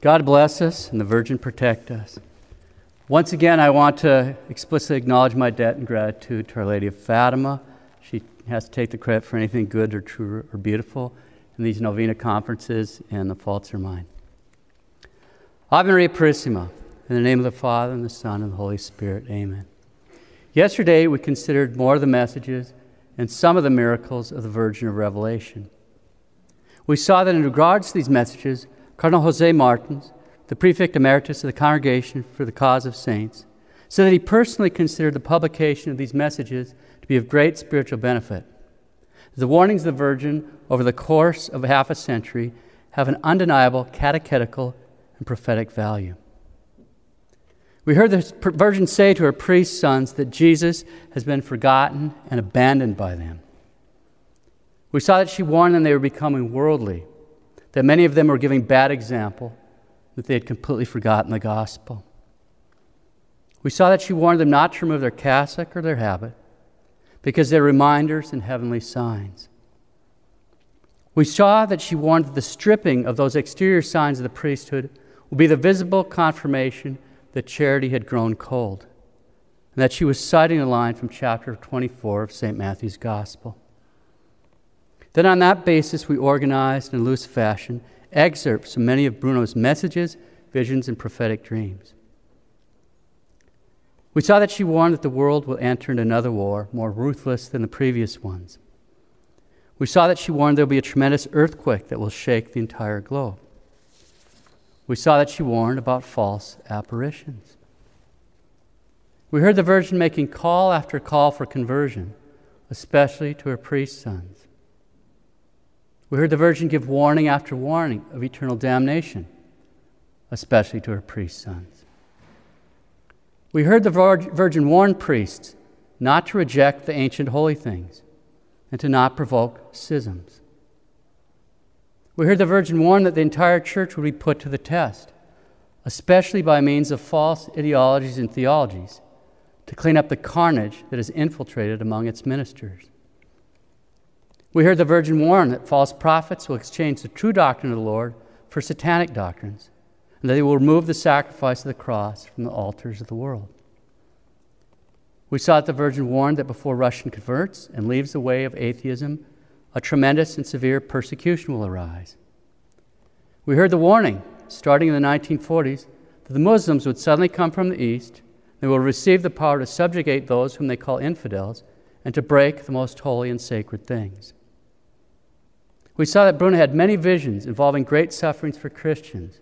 God bless us and the Virgin protect us. Once again, I want to explicitly acknowledge my debt and gratitude to Our Lady of Fatima. She has to take the credit for anything good or true or beautiful in these novena conferences, and the faults are mine. Ave Maria Purissima, in the name of the Father, and the Son, and the Holy Spirit, amen. Yesterday, we considered more of the messages and some of the miracles of the Virgin of Revelation. We saw that in regards to these messages, Cardinal Jose Martins, the prefect emeritus of the Congregation for the Cause of Saints, said that he personally considered the publication of these messages to be of great spiritual benefit. The warnings of the Virgin over the course of half a century have an undeniable catechetical and prophetic value. We heard the Virgin say to her priest sons that Jesus has been forgotten and abandoned by them. We saw that she warned them they were becoming worldly that many of them were giving bad example, that they had completely forgotten the gospel. We saw that she warned them not to remove their cassock or their habit because they're reminders and heavenly signs. We saw that she warned that the stripping of those exterior signs of the priesthood would be the visible confirmation that charity had grown cold, and that she was citing a line from chapter 24 of St. Matthew's Gospel. Then, on that basis, we organized in loose fashion excerpts from many of Bruno's messages, visions, and prophetic dreams. We saw that she warned that the world will enter into another war more ruthless than the previous ones. We saw that she warned there will be a tremendous earthquake that will shake the entire globe. We saw that she warned about false apparitions. We heard the Virgin making call after call for conversion, especially to her priest sons. We heard the Virgin give warning after warning of eternal damnation, especially to her priest sons. We heard the Virgin warn priests not to reject the ancient holy things and to not provoke schisms. We heard the Virgin warn that the entire church would be put to the test, especially by means of false ideologies and theologies, to clean up the carnage that has infiltrated among its ministers. We heard the Virgin warn that false prophets will exchange the true doctrine of the Lord for satanic doctrines, and that they will remove the sacrifice of the cross from the altars of the world. We saw that the Virgin warned that before Russian converts and leaves the way of atheism, a tremendous and severe persecution will arise. We heard the warning, starting in the 1940s, that the Muslims would suddenly come from the east. They will receive the power to subjugate those whom they call infidels and to break the most holy and sacred things. We saw that Bruno had many visions involving great sufferings for Christians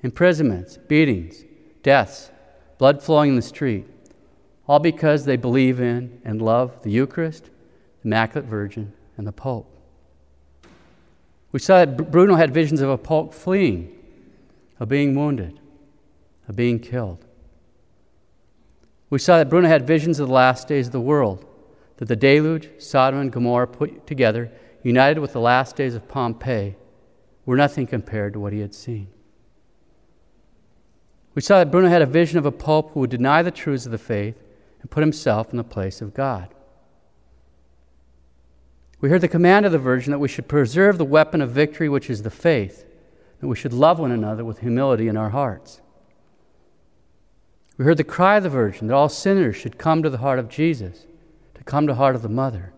imprisonments, beatings, deaths, blood flowing in the street, all because they believe in and love the Eucharist, the Immaculate Virgin, and the Pope. We saw that Bruno had visions of a Pope fleeing, of being wounded, of being killed. We saw that Bruno had visions of the last days of the world, that the deluge, Sodom, and Gomorrah put together united with the last days of Pompeii, were nothing compared to what he had seen. We saw that Bruno had a vision of a pope who would deny the truths of the faith and put himself in the place of God. We heard the command of the Virgin that we should preserve the weapon of victory, which is the faith, that we should love one another with humility in our hearts. We heard the cry of the Virgin that all sinners should come to the heart of Jesus, to come to the heart of the Mother.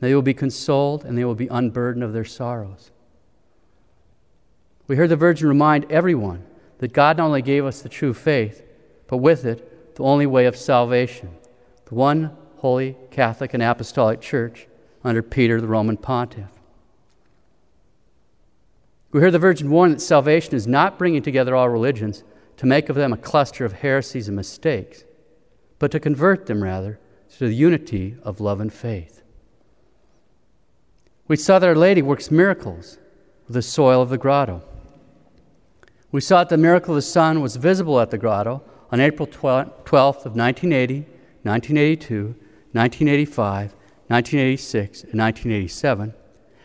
They will be consoled and they will be unburdened of their sorrows. We heard the Virgin remind everyone that God not only gave us the true faith, but with it, the only way of salvation, the one holy Catholic and Apostolic Church under Peter, the Roman pontiff. We heard the Virgin warn that salvation is not bringing together all religions to make of them a cluster of heresies and mistakes, but to convert them, rather, to the unity of love and faith. We saw that Our Lady works miracles with the soil of the grotto. We saw that the miracle of the sun was visible at the grotto on April 12th of 1980, 1982, 1985, 1986, and 1987, and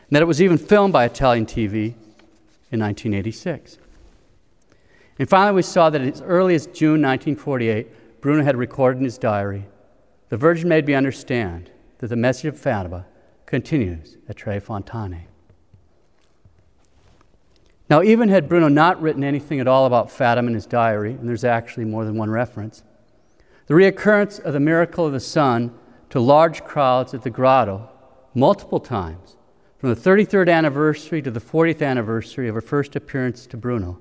that it was even filmed by Italian TV in 1986. And finally, we saw that as early as June 1948, Bruno had recorded in his diary, The Virgin made me understand that the message of Fatima continues at Tre Fontane. Now, even had Bruno not written anything at all about Fatima in his diary, and there's actually more than one reference, the reoccurrence of the miracle of the sun to large crowds at the grotto multiple times, from the 33rd anniversary to the 40th anniversary of her first appearance to Bruno,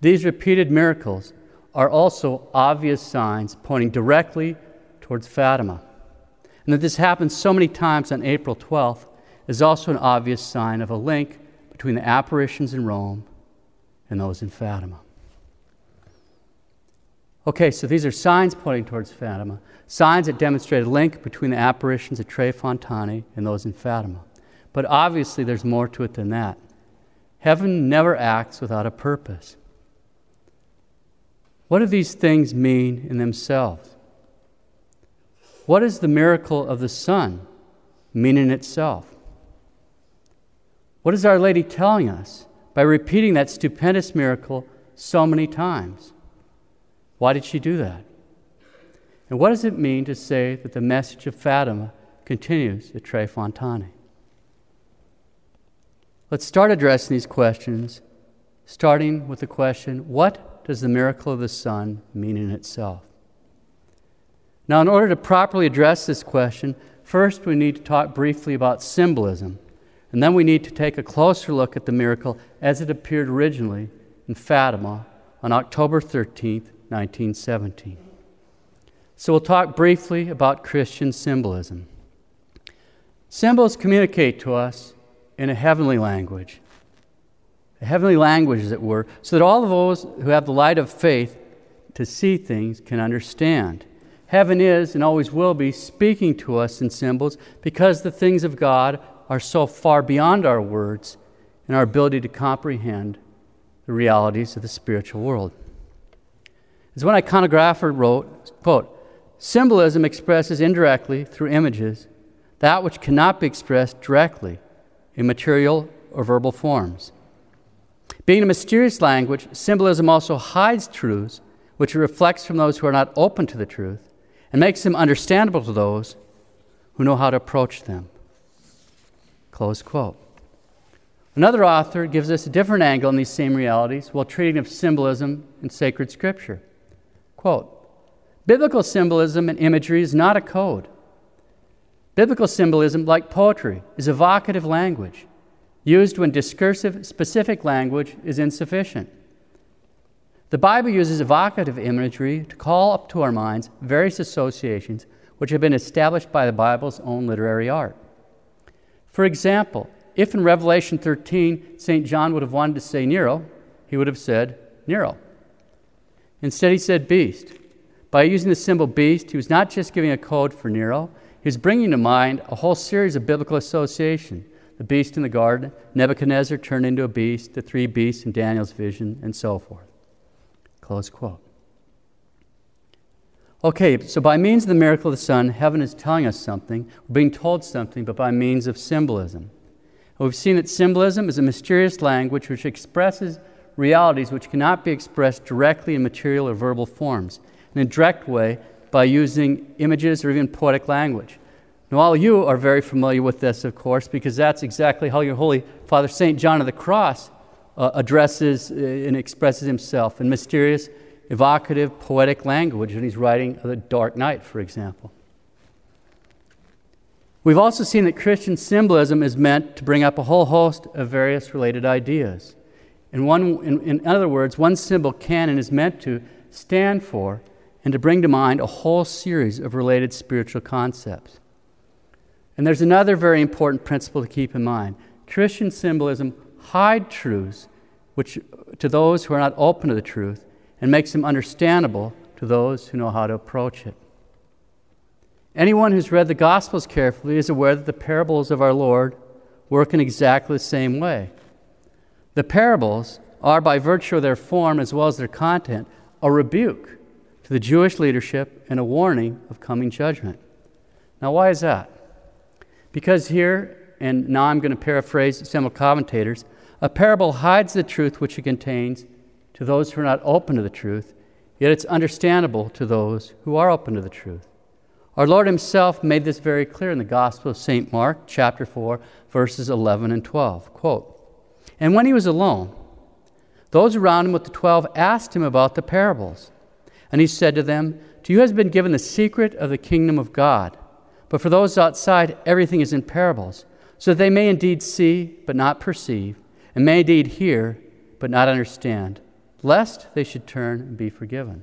these repeated miracles are also obvious signs pointing directly towards Fatima. And that this happens so many times on April 12th is also an obvious sign of a link between the apparitions in Rome and those in Fatima. Okay, so these are signs pointing towards Fatima, signs that demonstrate a link between the apparitions at Tre Fontane and those in Fatima. But obviously, there's more to it than that. Heaven never acts without a purpose. What do these things mean in themselves? What does the miracle of the sun mean in itself? What is Our Lady telling us by repeating that stupendous miracle so many times? Why did she do that? And what does it mean to say that the message of Fatima continues at Tre Fontane? Let's start addressing these questions, starting with the question what does the miracle of the sun mean in itself? Now, in order to properly address this question, first we need to talk briefly about symbolism, and then we need to take a closer look at the miracle as it appeared originally in Fatima on October 13th, 1917. So we'll talk briefly about Christian symbolism. Symbols communicate to us in a heavenly language, a heavenly language, as it were, so that all of those who have the light of faith to see things can understand. Heaven is and always will be speaking to us in symbols because the things of God are so far beyond our words and our ability to comprehend the realities of the spiritual world. As one iconographer wrote, quote, symbolism expresses indirectly through images that which cannot be expressed directly in material or verbal forms. Being a mysterious language, symbolism also hides truths which it reflects from those who are not open to the truth and makes them understandable to those who know how to approach them. Close quote. Another author gives us a different angle on these same realities while treating of symbolism in sacred scripture. Quote Biblical symbolism and imagery is not a code. Biblical symbolism, like poetry, is evocative language used when discursive, specific language is insufficient. The Bible uses evocative imagery to call up to our minds various associations which have been established by the Bible's own literary art. For example, if in Revelation 13 St. John would have wanted to say Nero, he would have said Nero. Instead, he said beast. By using the symbol beast, he was not just giving a code for Nero, he was bringing to mind a whole series of biblical associations the beast in the garden, Nebuchadnezzar turned into a beast, the three beasts in Daniel's vision, and so forth. Close quote. Okay, so by means of the miracle of the sun, heaven is telling us something. We're being told something, but by means of symbolism. We've seen that symbolism is a mysterious language which expresses realities which cannot be expressed directly in material or verbal forms in a direct way by using images or even poetic language. Now, all you are very familiar with this, of course, because that's exactly how your Holy Father St. John of the Cross uh, addresses uh, and expresses himself in mysterious, evocative, poetic language when he's writing The Dark Night, for example. We've also seen that Christian symbolism is meant to bring up a whole host of various related ideas. In, one, in, in other words, one symbol can and is meant to stand for and to bring to mind a whole series of related spiritual concepts. And there's another very important principle to keep in mind Christian symbolism hides truths which, to those who are not open to the truth and makes them understandable to those who know how to approach it. Anyone who's read the Gospels carefully is aware that the parables of our Lord work in exactly the same way. The parables are, by virtue of their form as well as their content, a rebuke to the Jewish leadership and a warning of coming judgment. Now, why is that? Because here, and now I'm going to paraphrase several commentators, a parable hides the truth which it contains to those who are not open to the truth, yet it's understandable to those who are open to the truth. Our Lord Himself made this very clear in the Gospel of St. Mark, chapter 4, verses 11 and 12. Quote, And when He was alone, Those around him with the twelve asked him about the parables. And he said to them, To you has been given the secret of the kingdom of God. But for those outside, everything is in parables, so that they may indeed see, but not perceive, and may indeed hear, but not understand, lest they should turn and be forgiven.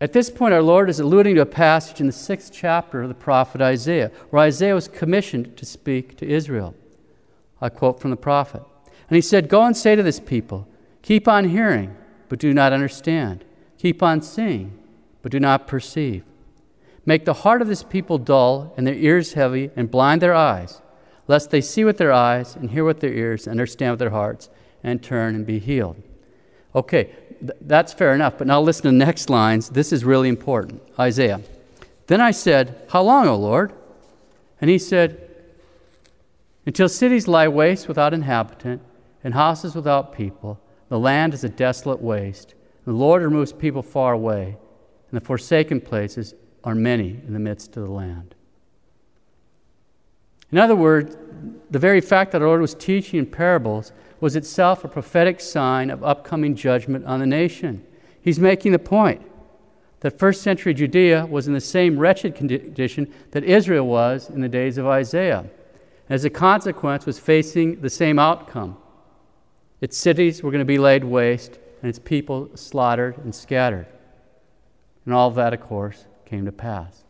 At this point, our Lord is alluding to a passage in the sixth chapter of the prophet Isaiah, where Isaiah was commissioned to speak to Israel. I quote from the prophet. And he said, Go and say to this people, Keep on hearing, but do not understand. Keep on seeing, but do not perceive. Make the heart of this people dull, and their ears heavy, and blind their eyes, lest they see with their eyes, and hear with their ears, and understand with their hearts, and turn and be healed. Okay, th- that's fair enough, but now listen to the next lines. This is really important. Isaiah. Then I said, How long, O Lord? And he said, Until cities lie waste without inhabitant, and houses without people. The land is a desolate waste. The Lord removes people far away, and the forsaken places are many in the midst of the land. In other words, the very fact that our Lord was teaching in parables was itself a prophetic sign of upcoming judgment on the nation. He's making the point that first century Judea was in the same wretched condition that Israel was in the days of Isaiah. And as a consequence, was facing the same outcome its cities were going to be laid waste, and its people slaughtered and scattered. And all that, of course, came to pass.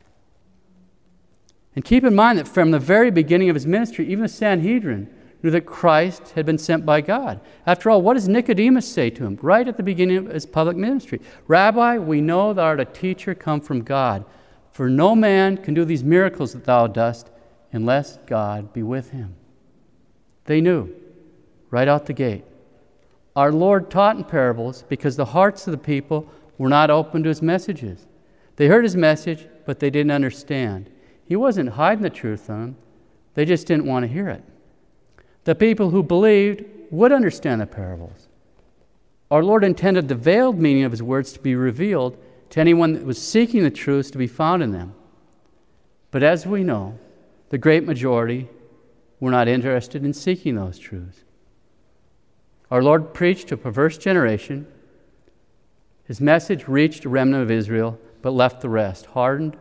And keep in mind that from the very beginning of his ministry, even the Sanhedrin knew that Christ had been sent by God. After all, what does Nicodemus say to him right at the beginning of his public ministry? Rabbi, we know thou art a teacher come from God, for no man can do these miracles that thou dost unless God be with him. They knew right out the gate. Our Lord taught in parables because the hearts of the people were not open to his messages. They heard his message, but they didn't understand. He wasn't hiding the truth from them, they just didn't want to hear it. The people who believed would understand the parables. Our Lord intended the veiled meaning of his words to be revealed to anyone that was seeking the truths to be found in them. But as we know, the great majority were not interested in seeking those truths. Our Lord preached to a perverse generation. His message reached a remnant of Israel, but left the rest hardened,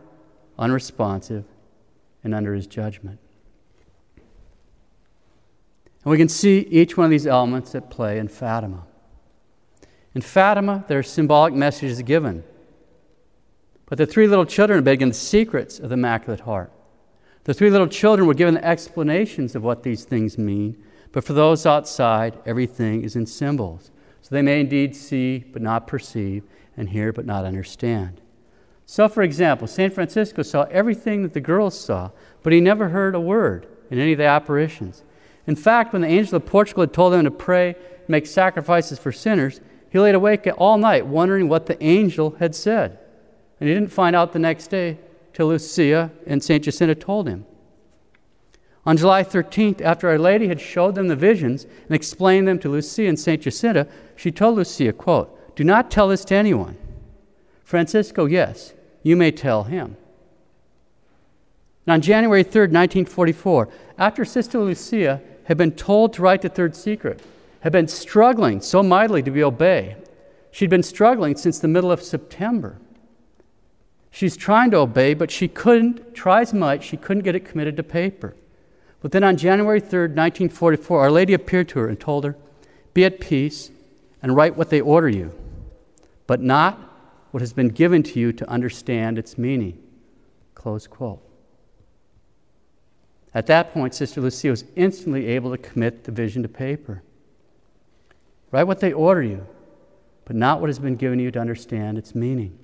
unresponsive, and under his judgment. And we can see each one of these elements at play in Fatima. In Fatima, there are symbolic messages given. But the three little children are being the secrets of the Immaculate Heart. The three little children were given the explanations of what these things mean but for those outside, everything is in symbols. So they may indeed see but not perceive, and hear but not understand. So, for example, St. Francisco saw everything that the girls saw, but he never heard a word in any of the apparitions. In fact, when the angel of Portugal had told him to pray, make sacrifices for sinners, he laid awake all night wondering what the angel had said. And he didn't find out the next day till Lucia and St. Jacinta told him. On July 13th, after Our Lady had showed them the visions and explained them to Lucia and St. Jacinta, she told Lucia, quote, Do not tell this to anyone. Francisco, yes, you may tell him. On January 3rd, 1944, after Sister Lucia had been told to write the third secret, had been struggling so mightily to be obeyed, she'd been struggling since the middle of September. She's trying to obey, but she couldn't, try as much, she couldn't get it committed to paper. But then on January 3rd, 1944, Our Lady appeared to her and told her, Be at peace and write what they order you, but not what has been given to you to understand its meaning. Close quote. At that point, Sister Lucia was instantly able to commit the vision to paper. Write what they order you, but not what has been given you to understand its meaning.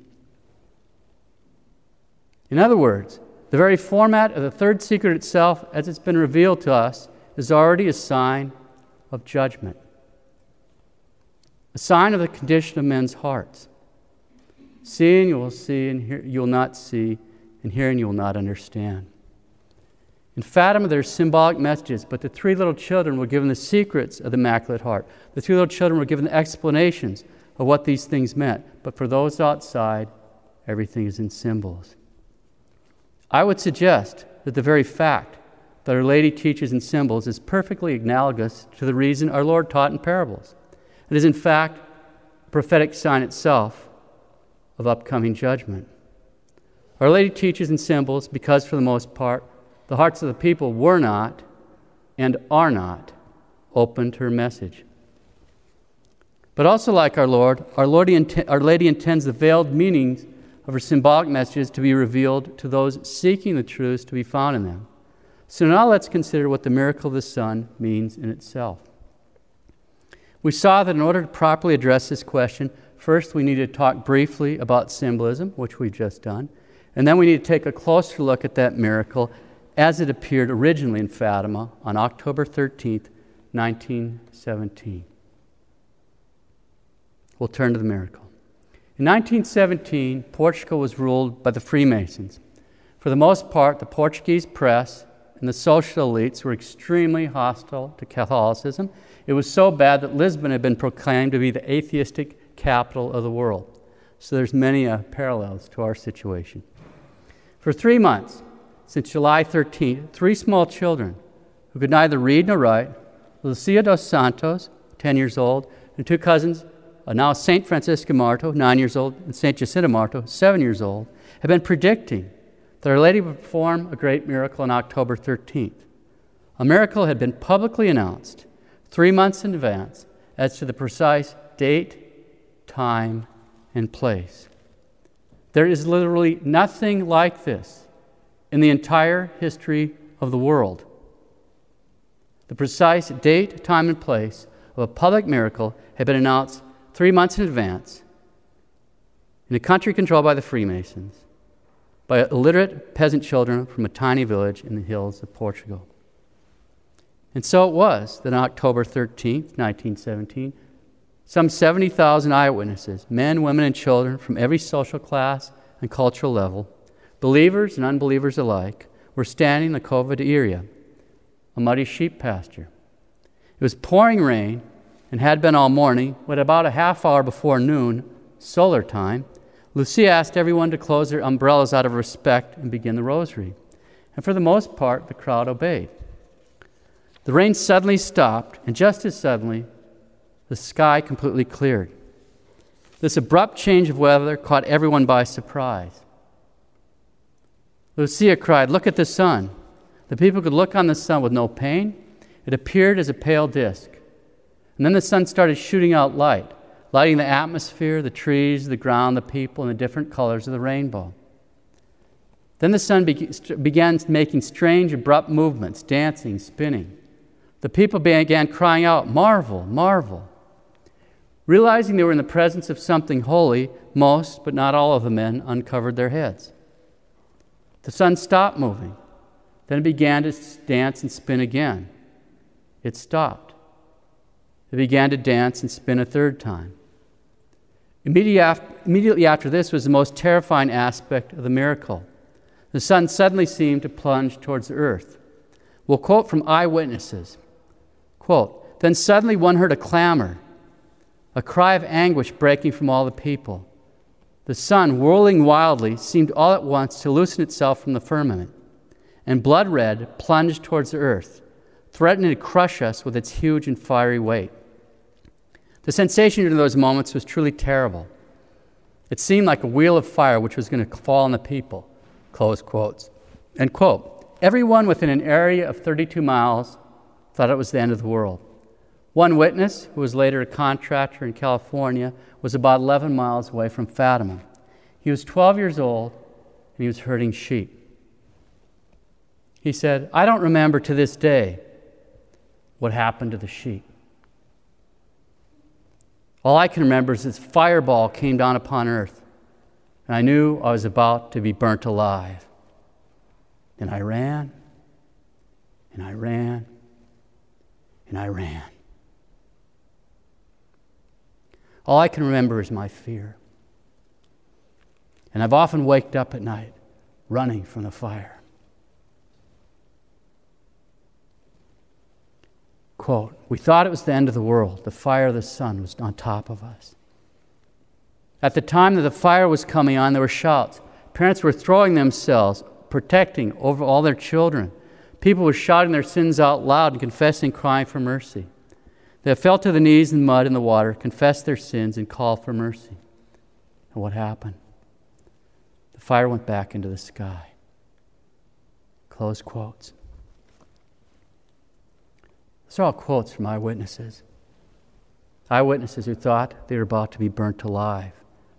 In other words, the very format of the third secret itself, as it's been revealed to us, is already a sign of judgment, a sign of the condition of men's hearts. Seeing you will see, and hear, you will not see, and hearing you will not understand. In Fatima, there are symbolic messages, but the three little children were given the secrets of the Immaculate Heart. The three little children were given the explanations of what these things meant. But for those outside, everything is in symbols. I would suggest that the very fact that Our Lady teaches in symbols is perfectly analogous to the reason our Lord taught in parables. It is, in fact, a prophetic sign itself of upcoming judgment. Our Lady teaches in symbols because, for the most part, the hearts of the people were not and are not open to her message. But also, like our Lord, our, Lord, our Lady intends the veiled meanings of her symbolic messages to be revealed to those seeking the truths to be found in them. So now let's consider what the miracle of the sun means in itself. We saw that in order to properly address this question, first we need to talk briefly about symbolism, which we've just done, and then we need to take a closer look at that miracle as it appeared originally in Fatima on October 13th, 1917. We'll turn to the miracle. In 1917, Portugal was ruled by the Freemasons. For the most part, the Portuguese press and the social elites were extremely hostile to Catholicism. It was so bad that Lisbon had been proclaimed to be the atheistic capital of the world. So there's many uh, parallels to our situation. For three months, since July 13th, three small children who could neither read nor write, Lucia dos Santos, 10 years old, and two cousins, uh, now St. Francisco Marto, 9 years old, and St. Jacinta Marto, 7 years old, have been predicting that Our Lady would perform a great miracle on October 13th. A miracle had been publicly announced three months in advance as to the precise date, time, and place. There is literally nothing like this in the entire history of the world. The precise date, time, and place of a public miracle had been announced three months in advance in a country controlled by the Freemasons by illiterate peasant children from a tiny village in the hills of Portugal. And so it was that on October 13th, 1917, some 70,000 eyewitnesses, men, women, and children from every social class and cultural level, believers and unbelievers alike, were standing in the Cova da Iria, a muddy sheep pasture. It was pouring rain and had been all morning, but about a half hour before noon, solar time, Lucia asked everyone to close their umbrellas out of respect and begin the rosary. And for the most part, the crowd obeyed. The rain suddenly stopped, and just as suddenly, the sky completely cleared. This abrupt change of weather caught everyone by surprise. Lucia cried, Look at the sun. The people could look on the sun with no pain. It appeared as a pale disk. And then the sun started shooting out light lighting the atmosphere, the trees, the ground, the people, and the different colors of the rainbow. Then the sun began making strange, abrupt movements, dancing, spinning. The people began crying out, Marvel, marvel. Realizing they were in the presence of something holy, most, but not all of the men, uncovered their heads. The sun stopped moving. Then it began to dance and spin again. It stopped. It began to dance and spin a third time. Immediately after this was the most terrifying aspect of the miracle. The sun suddenly seemed to plunge towards the earth. We'll quote from eyewitnesses. Quote, then suddenly one heard a clamor, a cry of anguish breaking from all the people. The sun, whirling wildly, seemed all at once to loosen itself from the firmament, and blood red plunged towards the earth, threatening to crush us with its huge and fiery weight. The sensation in those moments was truly terrible. It seemed like a wheel of fire which was going to fall on the people. Close quotes. And quote, everyone within an area of 32 miles thought it was the end of the world. One witness, who was later a contractor in California, was about 11 miles away from Fatima. He was 12 years old and he was herding sheep. He said, I don't remember to this day what happened to the sheep. All I can remember is this fireball came down upon earth, and I knew I was about to be burnt alive. And I ran, and I ran, and I ran. All I can remember is my fear. And I've often waked up at night running from the fire. Quote, we thought it was the end of the world. The fire of the sun was on top of us. At the time that the fire was coming on, there were shouts. Parents were throwing themselves, protecting over all their children. People were shouting their sins out loud and confessing, crying for mercy. They fell to the knees in mud and the water, confessed their sins, and called for mercy. And what happened? The fire went back into the sky. Close quotes. These are all quotes from eyewitnesses. Eyewitnesses who thought they were about to be burnt alive,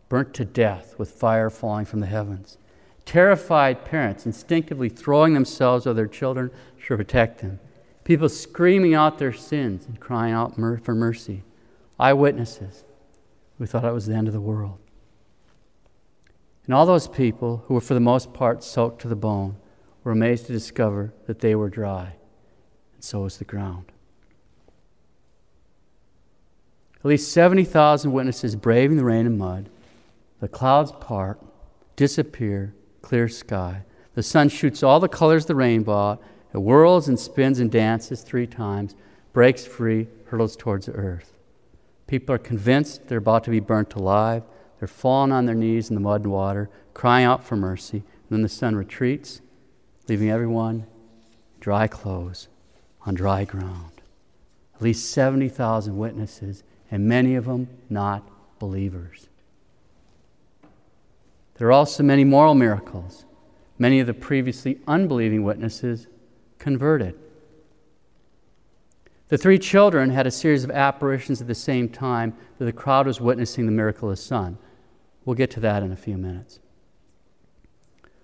burnt to death with fire falling from the heavens. Terrified parents instinctively throwing themselves over their children to protect them. People screaming out their sins and crying out for mercy. Eyewitnesses who thought it was the end of the world. And all those people, who were for the most part soaked to the bone, were amazed to discover that they were dry, and so was the ground. At least 70,000 witnesses braving the rain and mud. The clouds part, disappear, clear sky. The sun shoots all the colors the rainbow. It whirls and spins and dances three times, breaks free, hurtles towards the earth. People are convinced they're about to be burnt alive. They're falling on their knees in the mud and water, crying out for mercy. And then the sun retreats, leaving everyone dry clothes on dry ground. At least 70,000 witnesses and many of them not believers. There are also many moral miracles. Many of the previously unbelieving witnesses converted. The three children had a series of apparitions at the same time that the crowd was witnessing the miracle of the sun. We'll get to that in a few minutes.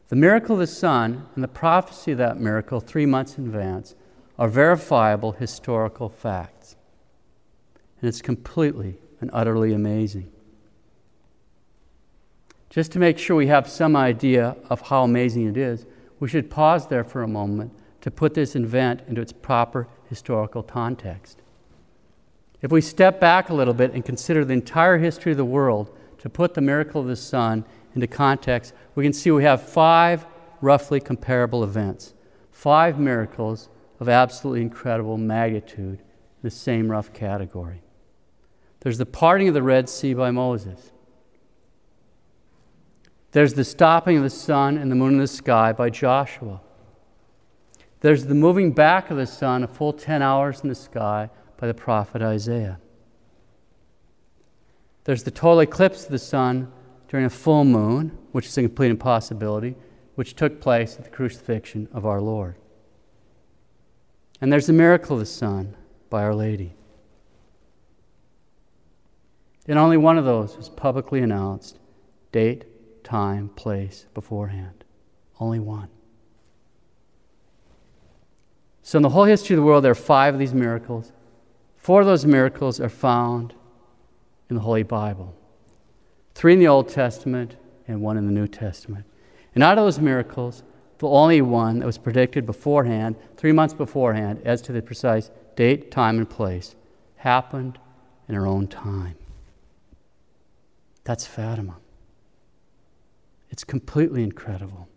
The miracle of the sun and the prophecy of that miracle three months in advance are verifiable historical facts. And it's completely and utterly amazing. Just to make sure we have some idea of how amazing it is, we should pause there for a moment to put this event into its proper historical context. If we step back a little bit and consider the entire history of the world to put the miracle of the sun into context, we can see we have five roughly comparable events, five miracles of absolutely incredible magnitude in the same rough category. There's the parting of the Red Sea by Moses. There's the stopping of the sun and the moon in the sky by Joshua. There's the moving back of the sun a full 10 hours in the sky by the prophet Isaiah. There's the total eclipse of the sun during a full moon, which is a complete impossibility, which took place at the crucifixion of our Lord. And there's the miracle of the sun by Our Lady. And only one of those was publicly announced date, time, place beforehand. Only one. So, in the whole history of the world, there are five of these miracles. Four of those miracles are found in the Holy Bible three in the Old Testament and one in the New Testament. And out of those miracles, the only one that was predicted beforehand, three months beforehand, as to the precise date, time, and place, happened in her own time. That's Fatima. It's completely incredible.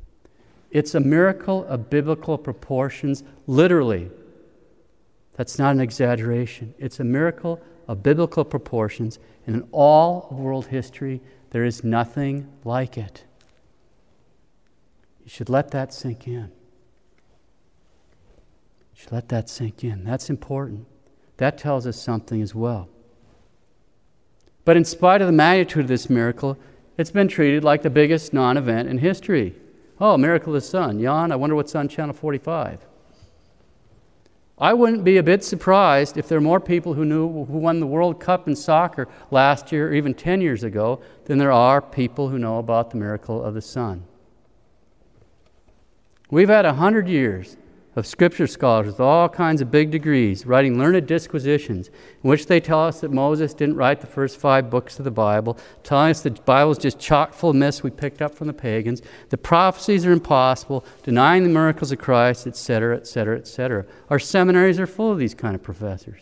It's a miracle of biblical proportions, literally. That's not an exaggeration. It's a miracle of biblical proportions, and in all of world history, there is nothing like it. You should let that sink in. You should let that sink in. That's important. That tells us something as well. But in spite of the magnitude of this miracle, it's been treated like the biggest non event in history. Oh, miracle of the sun. Jan, I wonder what's on Channel 45. I wouldn't be a bit surprised if there are more people who knew who won the World Cup in soccer last year or even 10 years ago than there are people who know about the miracle of the sun. We've had a hundred years of scripture scholars with all kinds of big degrees writing learned disquisitions in which they tell us that Moses didn't write the first five books of the Bible, telling us the Bible is just chock full of myths we picked up from the pagans, the prophecies are impossible, denying the miracles of Christ, etc., etc., etc. Our seminaries are full of these kind of professors.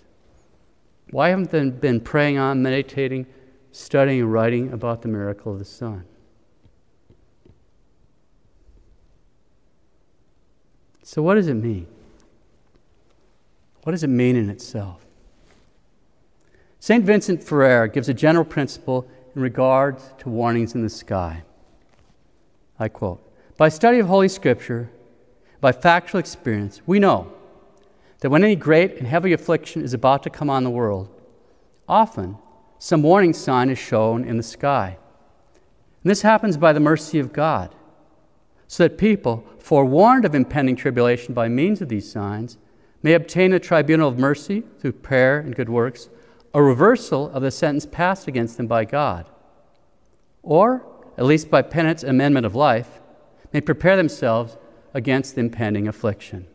Why haven't they been praying on, meditating, studying, and writing about the miracle of the sun? So, what does it mean? What does it mean in itself? St. Vincent Ferrer gives a general principle in regards to warnings in the sky. I quote By study of Holy Scripture, by factual experience, we know that when any great and heavy affliction is about to come on the world, often some warning sign is shown in the sky. And this happens by the mercy of God, so that people, forewarned of impending tribulation by means of these signs, may obtain a tribunal of mercy through prayer and good works, a reversal of the sentence passed against them by God, or, at least by penance and amendment of life, may prepare themselves against the impending affliction.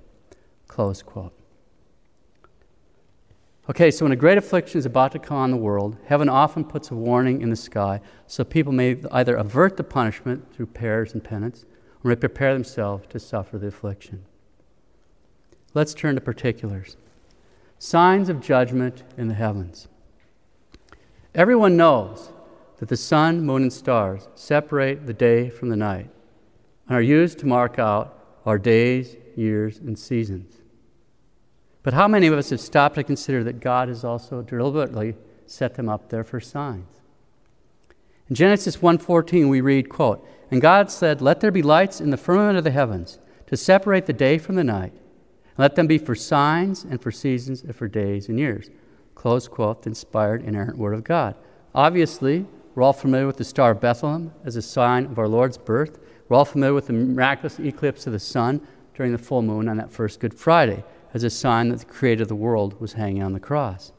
Close quote. Okay, so when a great affliction is about to come on the world, heaven often puts a warning in the sky so people may either avert the punishment through prayers and penance or may prepare themselves to suffer the affliction. Let's turn to particulars. Signs of judgment in the heavens. Everyone knows that the sun, moon, and stars separate the day from the night and are used to mark out our days, years, and seasons. But how many of us have stopped to consider that God has also deliberately set them up there for signs? In Genesis 1:14 we read, quote, "And God said, Let there be lights in the firmament of the heavens to separate the day from the night, and let them be for signs and for seasons and for days and years." Close quote, inspired, inerrant word of God. Obviously, we're all familiar with the Star of Bethlehem as a sign of our Lord's birth. We're all familiar with the miraculous eclipse of the sun during the full moon on that first Good Friday as a sign that the creator of the world was hanging on the cross.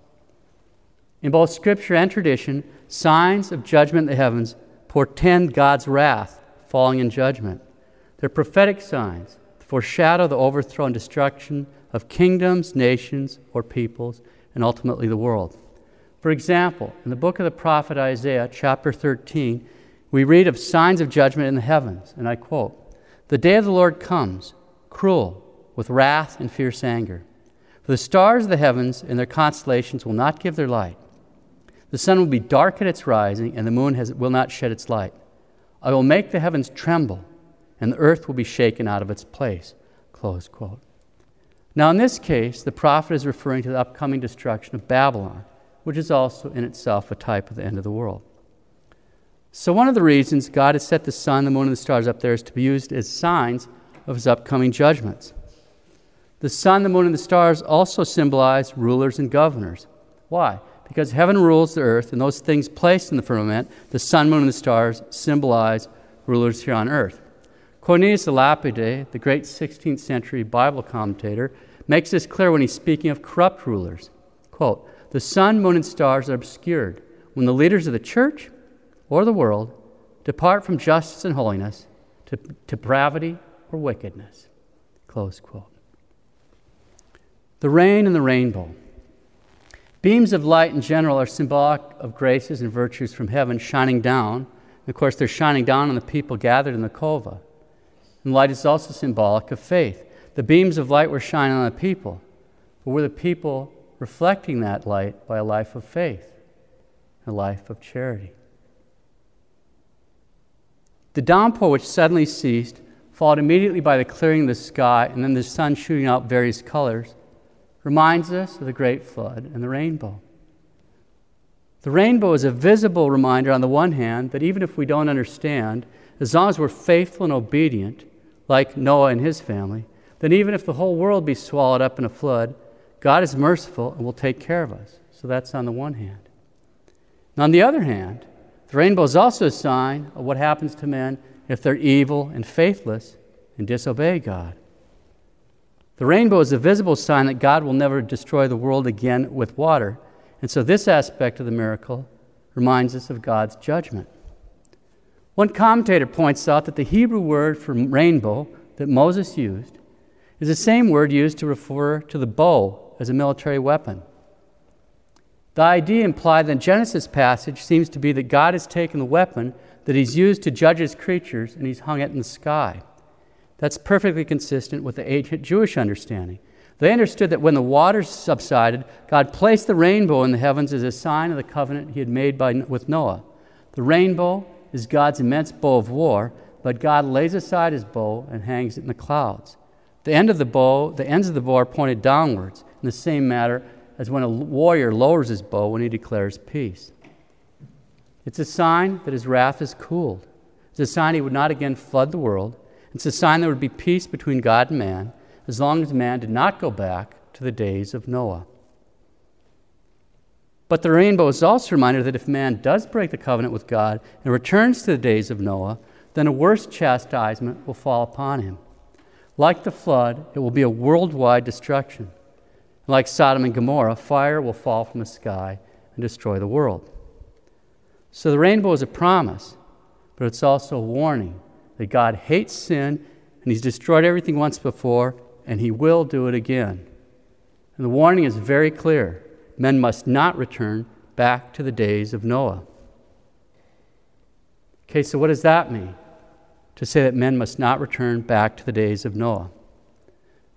In both scripture and tradition, signs of judgment in the heavens portend God's wrath falling in judgment. They're prophetic signs that foreshadow the overthrow and destruction of kingdoms, nations, or peoples, and ultimately the world. For example, in the book of the prophet Isaiah, chapter 13, we read of signs of judgment in the heavens, and I quote The day of the Lord comes, cruel with wrath and fierce anger. For the stars of the heavens and their constellations will not give their light. The sun will be dark at its rising, and the moon has, will not shed its light. I will make the heavens tremble, and the earth will be shaken out of its place. Close quote. Now, in this case, the prophet is referring to the upcoming destruction of Babylon, which is also in itself a type of the end of the world. So, one of the reasons God has set the sun, the moon, and the stars up there is to be used as signs of his upcoming judgments. The sun, the moon, and the stars also symbolize rulers and governors. Why? Because heaven rules the earth, and those things placed in the firmament, the sun, moon, and the stars, symbolize rulers here on earth. Cornelius Lapide, the great 16th century Bible commentator, makes this clear when he's speaking of corrupt rulers. Quote, the sun, moon, and stars are obscured when the leaders of the church or the world depart from justice and holiness to depravity or wickedness. Close quote. The rain and the rainbow. Beams of light in general are symbolic of graces and virtues from heaven shining down. And of course, they're shining down on the people gathered in the cova. And light is also symbolic of faith. The beams of light were shining on the people, but were the people reflecting that light by a life of faith, a life of charity? The downpour, which suddenly ceased, followed immediately by the clearing of the sky and then the sun shooting out various colors, reminds us of the great flood and the rainbow. The rainbow is a visible reminder, on the one hand, that even if we don't understand, as long as we're faithful and obedient, like Noah and his family, then even if the whole world be swallowed up in a flood, God is merciful and will take care of us. So that's on the one hand. And on the other hand, the rainbow is also a sign of what happens to men if they're evil and faithless and disobey God. The rainbow is a visible sign that God will never destroy the world again with water. And so, this aspect of the miracle reminds us of God's judgment. One commentator points out that the Hebrew word for rainbow that Moses used is the same word used to refer to the bow as a military weapon. The idea implied in the Genesis passage seems to be that God has taken the weapon that he's used to judge his creatures and he's hung it in the sky. That's perfectly consistent with the ancient Jewish understanding. They understood that when the waters subsided, God placed the rainbow in the heavens as a sign of the covenant he had made by, with Noah. The rainbow is God's immense bow of war, but God lays aside his bow and hangs it in the clouds. The end of the bow, the ends of the bow are pointed downwards in the same manner as when a warrior lowers his bow when he declares peace. It's a sign that his wrath is cooled. It's a sign he would not again flood the world It's a sign there would be peace between God and man as long as man did not go back to the days of Noah. But the rainbow is also a reminder that if man does break the covenant with God and returns to the days of Noah, then a worse chastisement will fall upon him. Like the flood, it will be a worldwide destruction. Like Sodom and Gomorrah, fire will fall from the sky and destroy the world. So the rainbow is a promise, but it's also a warning that God hates sin and He's destroyed everything once before, and He will do it again. And the warning is very clear men must not return back to the days of Noah. Okay, so what does that mean? To say that men must not return back to the days of Noah.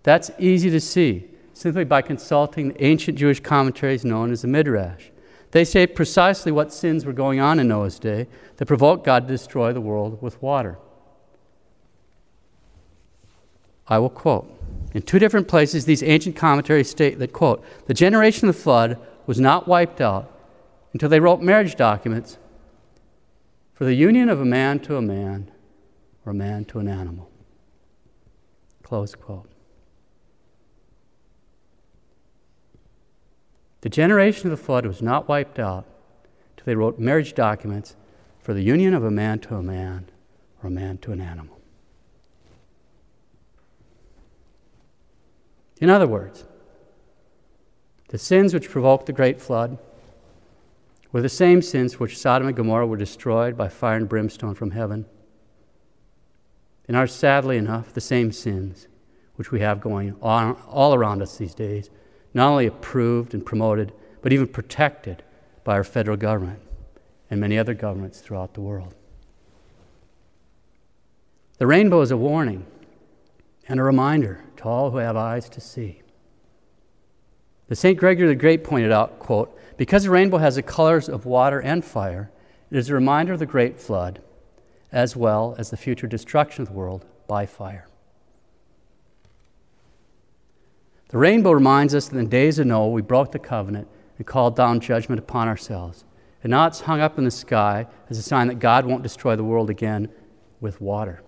That's easy to see simply by consulting the ancient Jewish commentaries known as the Midrash. They say precisely what sins were going on in Noah's day that provoked God to destroy the world with water. I will quote. In two different places, these ancient commentaries state that, quote, the generation of the flood was not wiped out until they wrote marriage documents for the union of a man to a man or a man to an animal. Close quote. The generation of the flood was not wiped out till they wrote marriage documents for the union of a man to a man or a man to an animal. In other words, the sins which provoked the great flood were the same sins which Sodom and Gomorrah were destroyed by fire and brimstone from heaven, and are sadly enough the same sins which we have going on all around us these days not only approved and promoted, but even protected by our federal government and many other governments throughout the world. The rainbow is a warning and a reminder to all who have eyes to see. The St. Gregory the Great pointed out, quote, because the rainbow has the colors of water and fire, it is a reminder of the great flood, as well as the future destruction of the world by fire. The rainbow reminds us that in the days of Noah, we broke the covenant and called down judgment upon ourselves. And now it's hung up in the sky as a sign that God won't destroy the world again with water.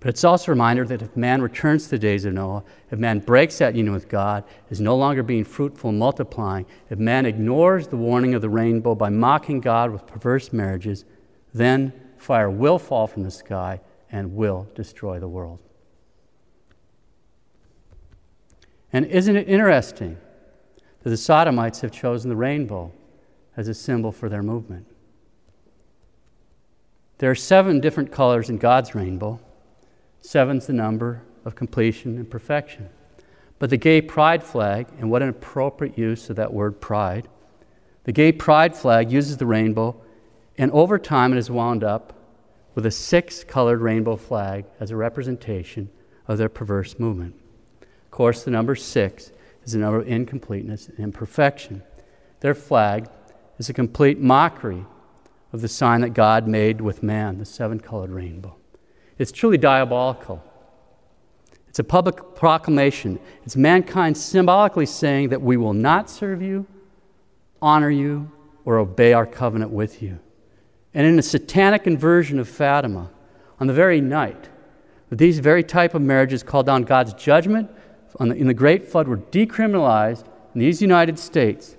But it's also a reminder that if man returns to the days of Noah, if man breaks that union with God, is no longer being fruitful and multiplying, if man ignores the warning of the rainbow by mocking God with perverse marriages, then fire will fall from the sky and will destroy the world. And isn't it interesting that the Sodomites have chosen the rainbow as a symbol for their movement? There are seven different colors in God's rainbow. Seven's the number of completion and perfection. But the gay pride flag, and what an appropriate use of that word pride, the gay pride flag uses the rainbow, and over time it has wound up with a six colored rainbow flag as a representation of their perverse movement Of course, the number six is the number of incompleteness and imperfection. Their flag is a complete mockery of the sign that God made with man, the seven colored rainbow. It's truly diabolical. It's a public proclamation. It's mankind symbolically saying that we will not serve you, honor you, or obey our covenant with you. And in a satanic inversion of Fatima, on the very night that these very type of marriages called down God's judgment the, in the Great Flood were decriminalized in these United States,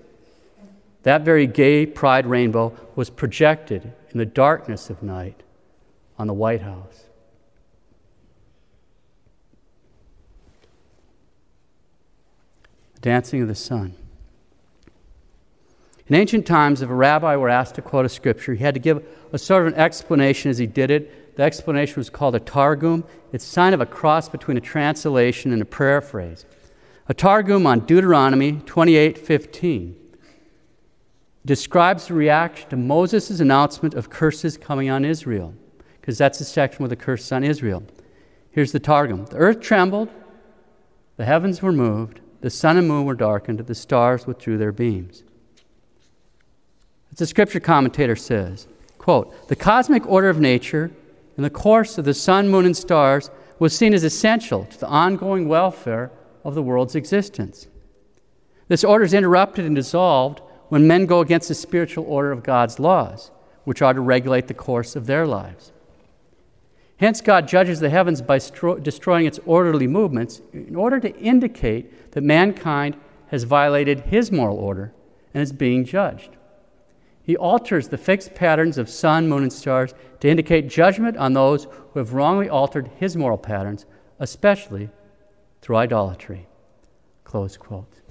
that very gay pride rainbow was projected in the darkness of night on the White House. Dancing of the sun. In ancient times, if a rabbi were asked to quote a scripture, he had to give a sort of an explanation as he did it the explanation was called a targum. It's a sign of a cross between a translation and a paraphrase. A targum on Deuteronomy 28:15 describes the reaction to Moses' announcement of curses coming on Israel, because that's the section with the curses on Israel. Here's the targum: The earth trembled, the heavens were moved, the sun and moon were darkened, the stars withdrew their beams. As the scripture commentator says, quote, the cosmic order of nature in the course of the sun, moon, and stars was seen as essential to the ongoing welfare of the world's existence. This order is interrupted and dissolved when men go against the spiritual order of God's laws, which are to regulate the course of their lives. Hence, God judges the heavens by stro- destroying its orderly movements in order to indicate that mankind has violated his moral order and is being judged. He alters the fixed patterns of sun, moon, and stars to indicate judgment on those who have wrongly altered his moral patterns, especially through idolatry. Close quote.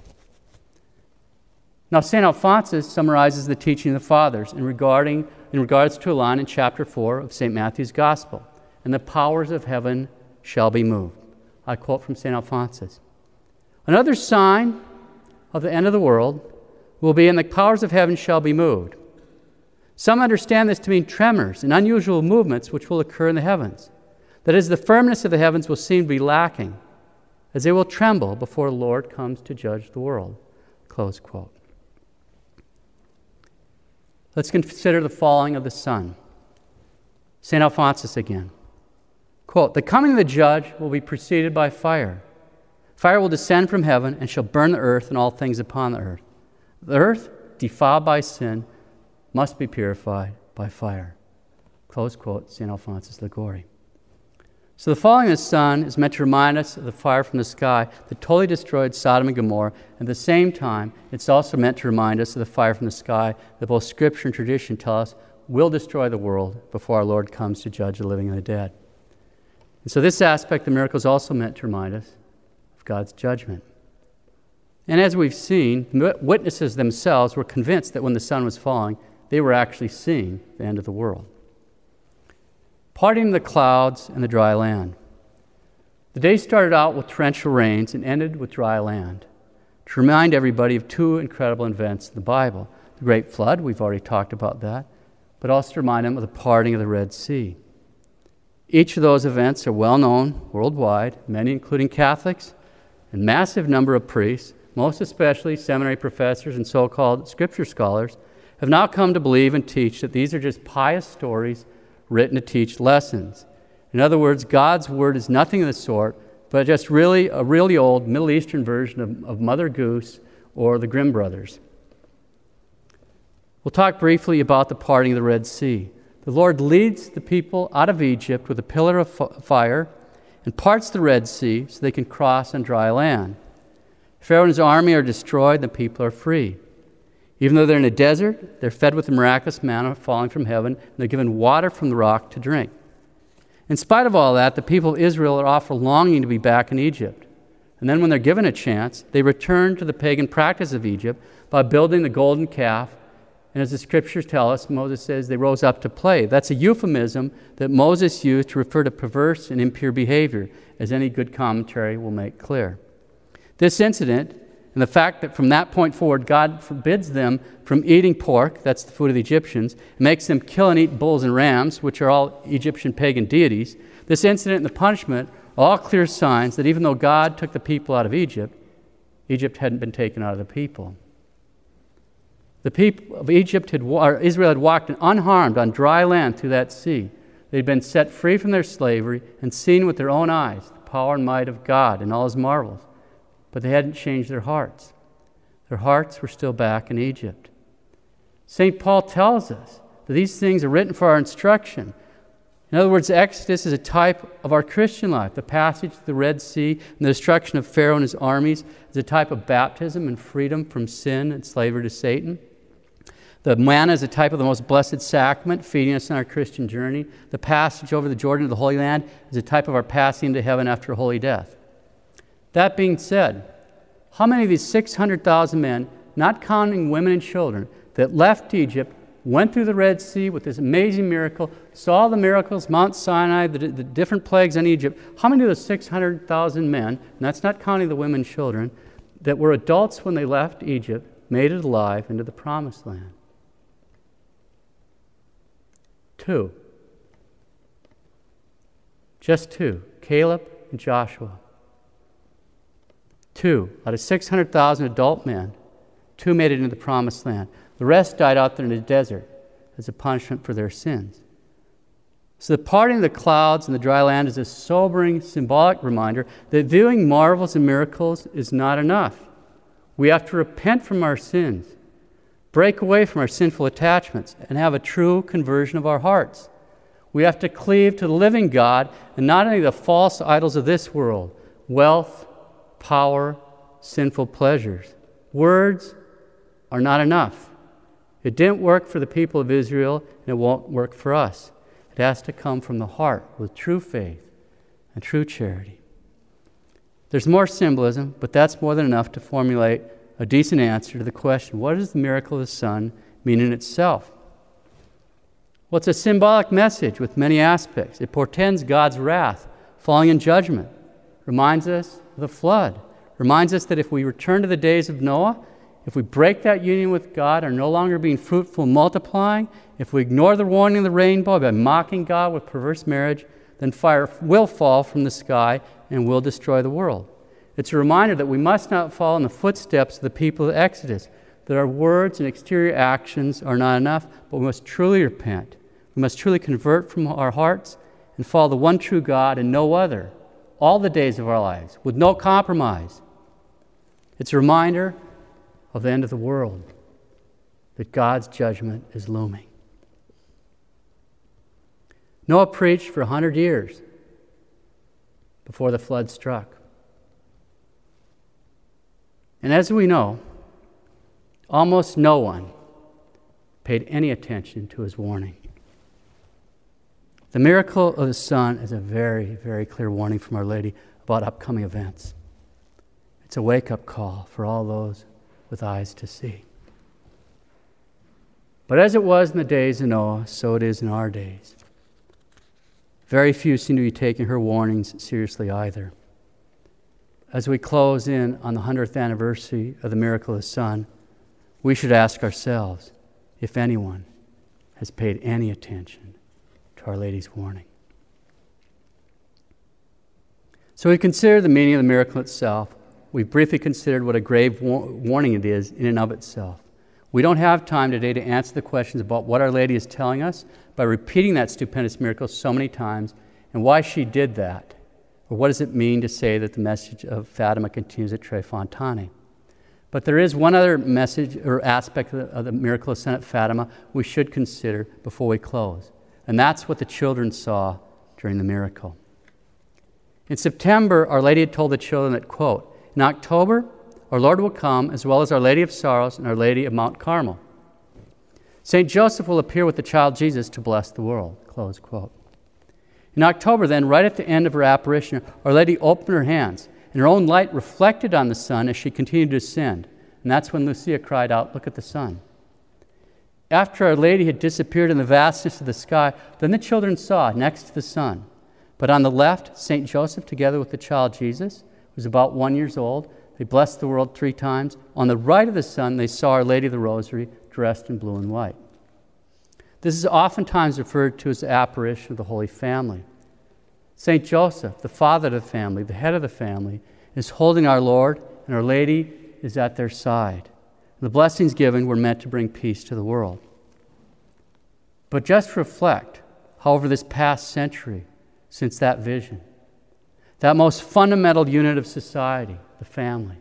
Now, St. Alphonsus summarizes the teaching of the fathers in, regarding, in regards to a line in chapter 4 of St. Matthew's Gospel and the powers of heaven shall be moved. I quote from St. Alphonsus. Another sign of the end of the world will be, and the powers of heaven shall be moved. Some understand this to mean tremors and unusual movements which will occur in the heavens. That is, the firmness of the heavens will seem to be lacking, as they will tremble before the Lord comes to judge the world. Close quote. Let's consider the falling of the sun. St. Alphonsus again. Quote, the coming of the judge will be preceded by fire. Fire will descend from heaven and shall burn the earth and all things upon the earth. The earth, defiled by sin, must be purified by fire. Close quote, St. Alphonsus Liguori. So the falling of the sun is meant to remind us of the fire from the sky that totally destroyed Sodom and Gomorrah. At the same time, it's also meant to remind us of the fire from the sky that both Scripture and tradition tell us will destroy the world before our Lord comes to judge the living and the dead. And so, this aspect of the miracle is also meant to remind us of God's judgment. And as we've seen, witnesses themselves were convinced that when the sun was falling, they were actually seeing the end of the world. Parting the clouds and the dry land. The day started out with torrential rains and ended with dry land. To remind everybody of two incredible events in the Bible the Great Flood, we've already talked about that, but also to remind them of the parting of the Red Sea. Each of those events are well known worldwide, many including Catholics, and massive number of priests, most especially seminary professors and so called scripture scholars, have now come to believe and teach that these are just pious stories written to teach lessons. In other words, God's word is nothing of the sort, but just really a really old Middle Eastern version of, of Mother Goose or the Grimm brothers. We'll talk briefly about the parting of the Red Sea. The Lord leads the people out of Egypt with a pillar of fire and parts the Red Sea so they can cross on dry land. Pharaoh and his army are destroyed, the people are free. Even though they're in a desert, they're fed with the miraculous manna falling from heaven, and they're given water from the rock to drink. In spite of all that, the people of Israel are often longing to be back in Egypt. And then, when they're given a chance, they return to the pagan practice of Egypt by building the golden calf and as the scriptures tell us, Moses says they rose up to play. That's a euphemism that Moses used to refer to perverse and impure behavior, as any good commentary will make clear. This incident and the fact that from that point forward, God forbids them from eating pork, that's the food of the Egyptians, makes them kill and eat bulls and rams, which are all Egyptian pagan deities. This incident and the punishment are all clear signs that even though God took the people out of Egypt, Egypt hadn't been taken out of the people. The people of Egypt had, or Israel had walked unharmed on dry land through that sea. They'd been set free from their slavery and seen with their own eyes the power and might of God and all his marvels. But they hadn't changed their hearts. Their hearts were still back in Egypt. St. Paul tells us that these things are written for our instruction. In other words, Exodus is a type of our Christian life. The passage to the Red Sea and the destruction of Pharaoh and his armies is a type of baptism and freedom from sin and slavery to Satan. The manna is a type of the most blessed sacrament, feeding us in our Christian journey. The passage over the Jordan to the Holy Land is a type of our passing into heaven after a holy death. That being said, how many of these 600,000 men, not counting women and children, that left Egypt, went through the Red Sea with this amazing miracle, saw the miracles, Mount Sinai, the, the different plagues in Egypt, how many of those 600,000 men, and that's not counting the women and children, that were adults when they left Egypt, made it alive into the promised land? Two. Just two Caleb and Joshua. Two. Out of 600,000 adult men, two made it into the promised land. The rest died out there in the desert as a punishment for their sins. So, the parting of the clouds and the dry land is a sobering, symbolic reminder that viewing marvels and miracles is not enough. We have to repent from our sins break away from our sinful attachments, and have a true conversion of our hearts. We have to cleave to the living God and not only the false idols of this world wealth, power, sinful pleasures. Words are not enough. It didn't work for the people of Israel, and it won't work for us. It has to come from the heart with true faith and true charity. There's more symbolism, but that's more than enough to formulate a decent answer to the question what does the miracle of the sun mean in itself? Well, it's a symbolic message with many aspects. It portends God's wrath falling in judgment, reminds us of the flood, reminds us that if we return to the days of Noah, if we break that union with God, are no longer being fruitful and multiplying, if we ignore the warning of the rainbow by mocking God with perverse marriage, then fire will fall from the sky and will destroy the world. It's a reminder that we must not fall in the footsteps of the people of Exodus, that our words and exterior actions are not enough, but we must truly repent. We must truly convert from our hearts and follow the one true God and no other all the days of our lives with no compromise. It's a reminder of the end of the world, that God's judgment is looming. Noah preached for 100 years before the flood struck. And as we know, almost no one paid any attention to his warning. The miracle of the sun is a very, very clear warning from Our Lady about upcoming events. It's a wake up call for all those with eyes to see. But as it was in the days of Noah, so it is in our days. Very few seem to be taking her warnings seriously either. As we close in on the 100th anniversary of the miracle of the sun, we should ask ourselves if anyone has paid any attention to Our Lady's warning. So we consider the meaning of the miracle itself we briefly considered what a grave war- warning it is in and of itself. We don't have time today to answer the questions about what Our Lady is telling us by repeating that stupendous miracle so many times and why she did that. Or what does it mean to say that the message of Fatima continues at Tre Fontane? But there is one other message or aspect of the, of the miracle of St. Fatima we should consider before we close, and that's what the children saw during the miracle. In September, Our Lady had told the children that, quote, in October, our Lord will come, as well as Our Lady of Sorrows and Our Lady of Mount Carmel. St. Joseph will appear with the child Jesus to bless the world. Close quote. In October, then, right at the end of her apparition, Our Lady opened her hands, and her own light reflected on the sun as she continued to ascend. And that's when Lucia cried out, Look at the sun. After Our Lady had disappeared in the vastness of the sky, then the children saw next to the sun. But on the left, St. Joseph together with the child Jesus, who was about one years old. They blessed the world three times. On the right of the sun, they saw Our Lady of the Rosary dressed in blue and white. This is oftentimes referred to as the apparition of the Holy Family. St. Joseph, the father of the family, the head of the family, is holding our Lord, and Our Lady is at their side. The blessings given were meant to bring peace to the world. But just reflect, however, this past century since that vision that most fundamental unit of society, the family.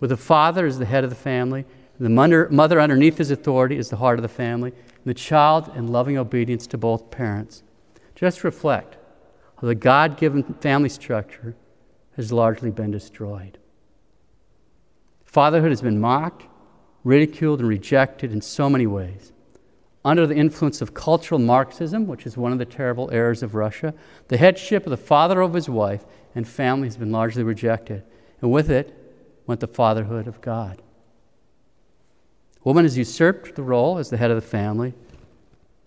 With the father as the head of the family, the mother, mother underneath his authority is the heart of the family, and the child in loving obedience to both parents. Just reflect how the God given family structure has largely been destroyed. Fatherhood has been mocked, ridiculed, and rejected in so many ways under the influence of cultural Marxism, which is one of the terrible errors of Russia, the headship of the father of his wife and family has been largely rejected. And with it went the fatherhood of God. Woman has usurped the role as the head of the family,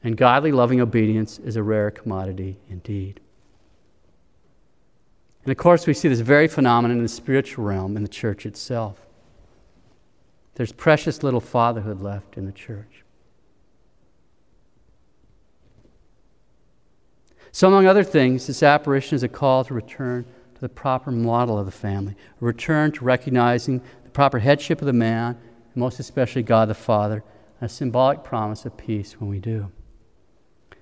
and godly, loving obedience is a rare commodity indeed. And of course, we see this very phenomenon in the spiritual realm in the church itself. There's precious little fatherhood left in the church. So, among other things, this apparition is a call to return to the proper model of the family, a return to recognizing the proper headship of the man, most especially God the Father, a symbolic promise of peace when we do.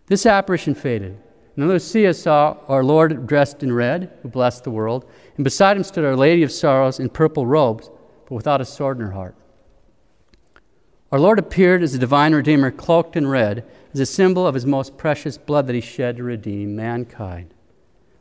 This apparition faded. And Lucia saw our Lord dressed in red, who blessed the world, and beside him stood Our Lady of Sorrows in purple robes, but without a sword in her heart. Our Lord appeared as the divine Redeemer, cloaked in red, as a symbol of his most precious blood that he shed to redeem mankind.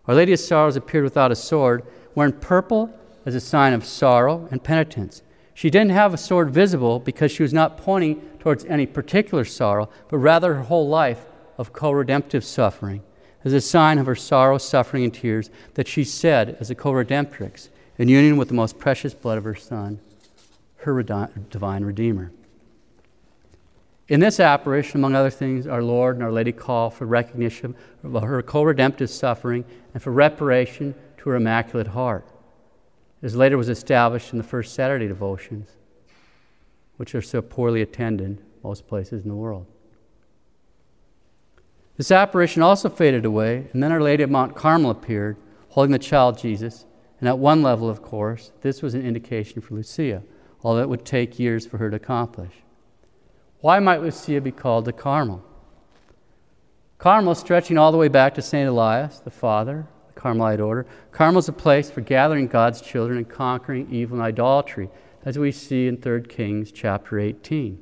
Our Lady of Sorrows appeared without a sword, wearing purple as a sign of sorrow and penitence. She didn't have a sword visible because she was not pointing towards any particular sorrow, but rather her whole life of co redemptive suffering, as a sign of her sorrow, suffering, and tears that she said as a co redemptrix in union with the most precious blood of her Son, her divine Redeemer. In this apparition, among other things, our Lord and Our Lady call for recognition of her co redemptive suffering and for reparation to her Immaculate Heart, as later was established in the first Saturday devotions, which are so poorly attended most places in the world. This apparition also faded away, and then Our Lady of Mount Carmel appeared, holding the child Jesus. And at one level, of course, this was an indication for Lucia, although it would take years for her to accomplish. Why might Lucia be called the Carmel? Carmel, stretching all the way back to St. Elias, the father, the Carmelite order, Carmel is a place for gathering God's children and conquering evil and idolatry, as we see in 3 Kings chapter 18.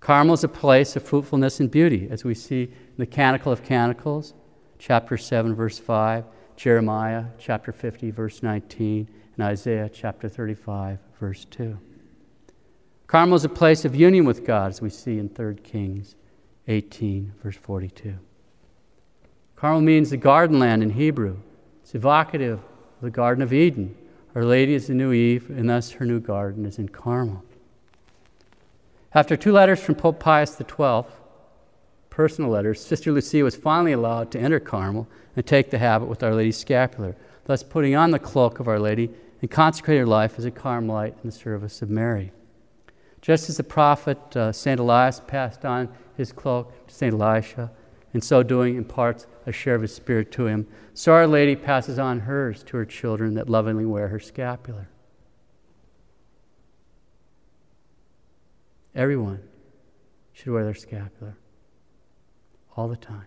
Carmel is a place of fruitfulness and beauty, as we see in the Canticle of Canticles, chapter 7, verse 5, Jeremiah chapter 50, verse 19, and Isaiah chapter 35, verse 2. Carmel is a place of union with God, as we see in 3 Kings 18, verse 42. Carmel means the garden land in Hebrew. It's evocative of the Garden of Eden. Our Lady is the new Eve, and thus her new garden is in Carmel. After two letters from Pope Pius XII, personal letters, Sister Lucia was finally allowed to enter Carmel and take the habit with Our Lady's scapular, thus putting on the cloak of Our Lady and consecrating her life as a Carmelite in the service of Mary. Just as the prophet uh, St. Elias passed on his cloak to St. Elisha, in so doing imparts a share of his spirit to him, so Our Lady passes on hers to her children that lovingly wear her scapular. Everyone should wear their scapular all the time.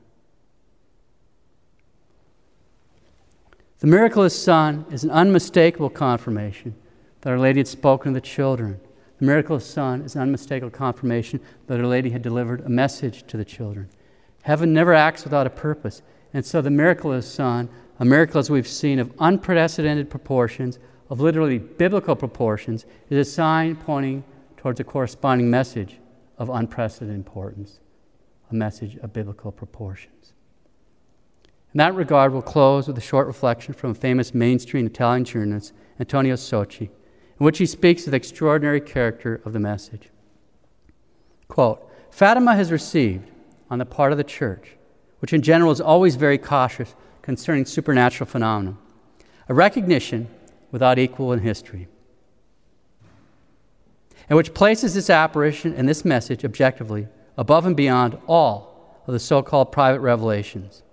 The miracle miraculous sun is an unmistakable confirmation that Our Lady had spoken to the children the miracle of sun is an unmistakable confirmation that Our Lady had delivered a message to the children. Heaven never acts without a purpose. And so the miracle of the sun, a miracle as we've seen of unprecedented proportions, of literally biblical proportions, is a sign pointing towards a corresponding message of unprecedented importance, a message of biblical proportions. In that regard, we'll close with a short reflection from a famous mainstream Italian journalist, Antonio Socci, in which he speaks of the extraordinary character of the message. Quote Fatima has received, on the part of the church, which in general is always very cautious concerning supernatural phenomena, a recognition without equal in history, and which places this apparition and this message objectively above and beyond all of the so called private revelations.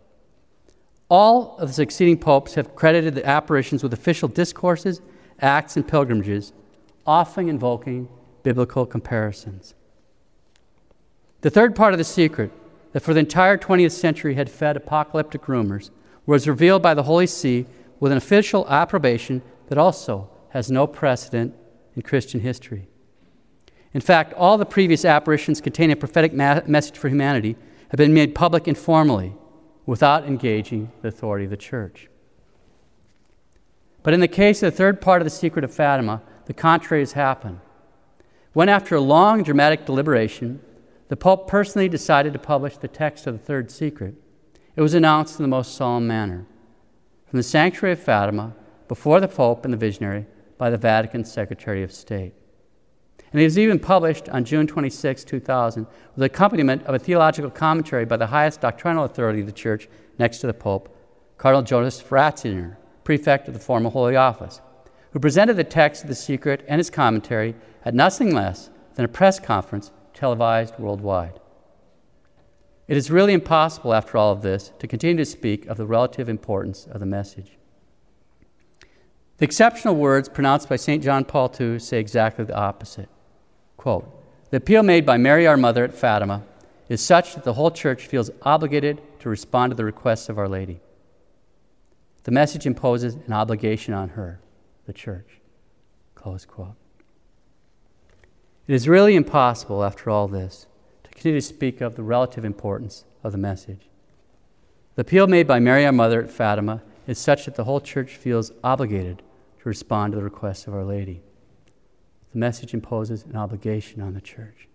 All of the succeeding popes have credited the apparitions with official discourses acts, and pilgrimages, often invoking biblical comparisons. The third part of the secret, that for the entire 20th century had fed apocalyptic rumors, was revealed by the Holy See with an official approbation that also has no precedent in Christian history. In fact, all the previous apparitions containing a prophetic ma- message for humanity have been made public informally without engaging the authority of the church. But in the case of the third part of the secret of Fatima, the contrary has happened. When, after a long dramatic deliberation, the Pope personally decided to publish the text of the third secret, it was announced in the most solemn manner from the sanctuary of Fatima before the Pope and the visionary by the Vatican Secretary of State. And it was even published on June 26, 2000, with the accompaniment of a theological commentary by the highest doctrinal authority of the Church next to the Pope, Cardinal Joseph Ratzinger, prefect of the former Holy Office, who presented the text of the secret and his commentary at nothing less than a press conference televised worldwide. It is really impossible, after all of this, to continue to speak of the relative importance of the message. The exceptional words pronounced by St. John Paul II say exactly the opposite. Quote, the appeal made by Mary, our mother, at Fatima is such that the whole church feels obligated to respond to the requests of Our Lady. The message imposes an obligation on her, the church. Close quote. It is really impossible, after all this, to continue to speak of the relative importance of the message. The appeal made by Mary, our mother at Fatima, is such that the whole church feels obligated to respond to the request of Our Lady. The message imposes an obligation on the church.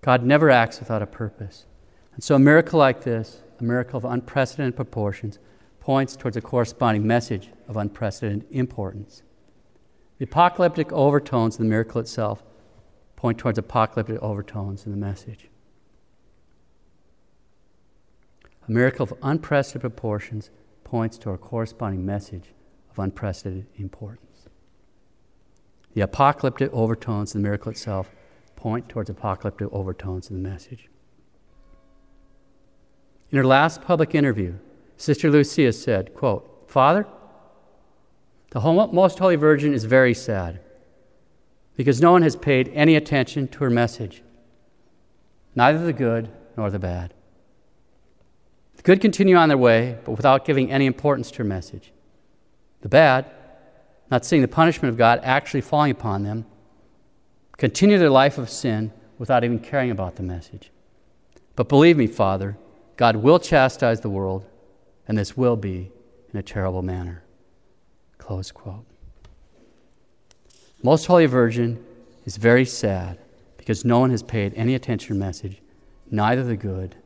God never acts without a purpose. And so, a miracle like this, a miracle of unprecedented proportions, points towards a corresponding message of unprecedented importance. The apocalyptic overtones of the miracle itself point towards apocalyptic overtones in the message. A miracle of unprecedented proportions points to a corresponding message of unprecedented importance. The apocalyptic overtones in the miracle itself point towards apocalyptic overtones in the message. In her last public interview, Sister Lucia said, quote, Father, the Most Holy Virgin is very sad because no one has paid any attention to her message, neither the good nor the bad. The good continue on their way, but without giving any importance to her message. The bad, not seeing the punishment of God actually falling upon them, continue their life of sin without even caring about the message. But believe me, Father, God will chastise the world, and this will be in a terrible manner. Close quote. Most Holy Virgin is very sad because no one has paid any attention to message, neither the good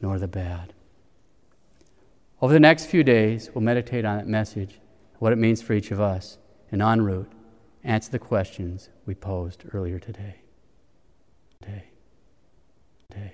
nor the bad. Over the next few days, we'll meditate on that message, what it means for each of us, and en route, answer the questions we posed earlier today. Today. Today.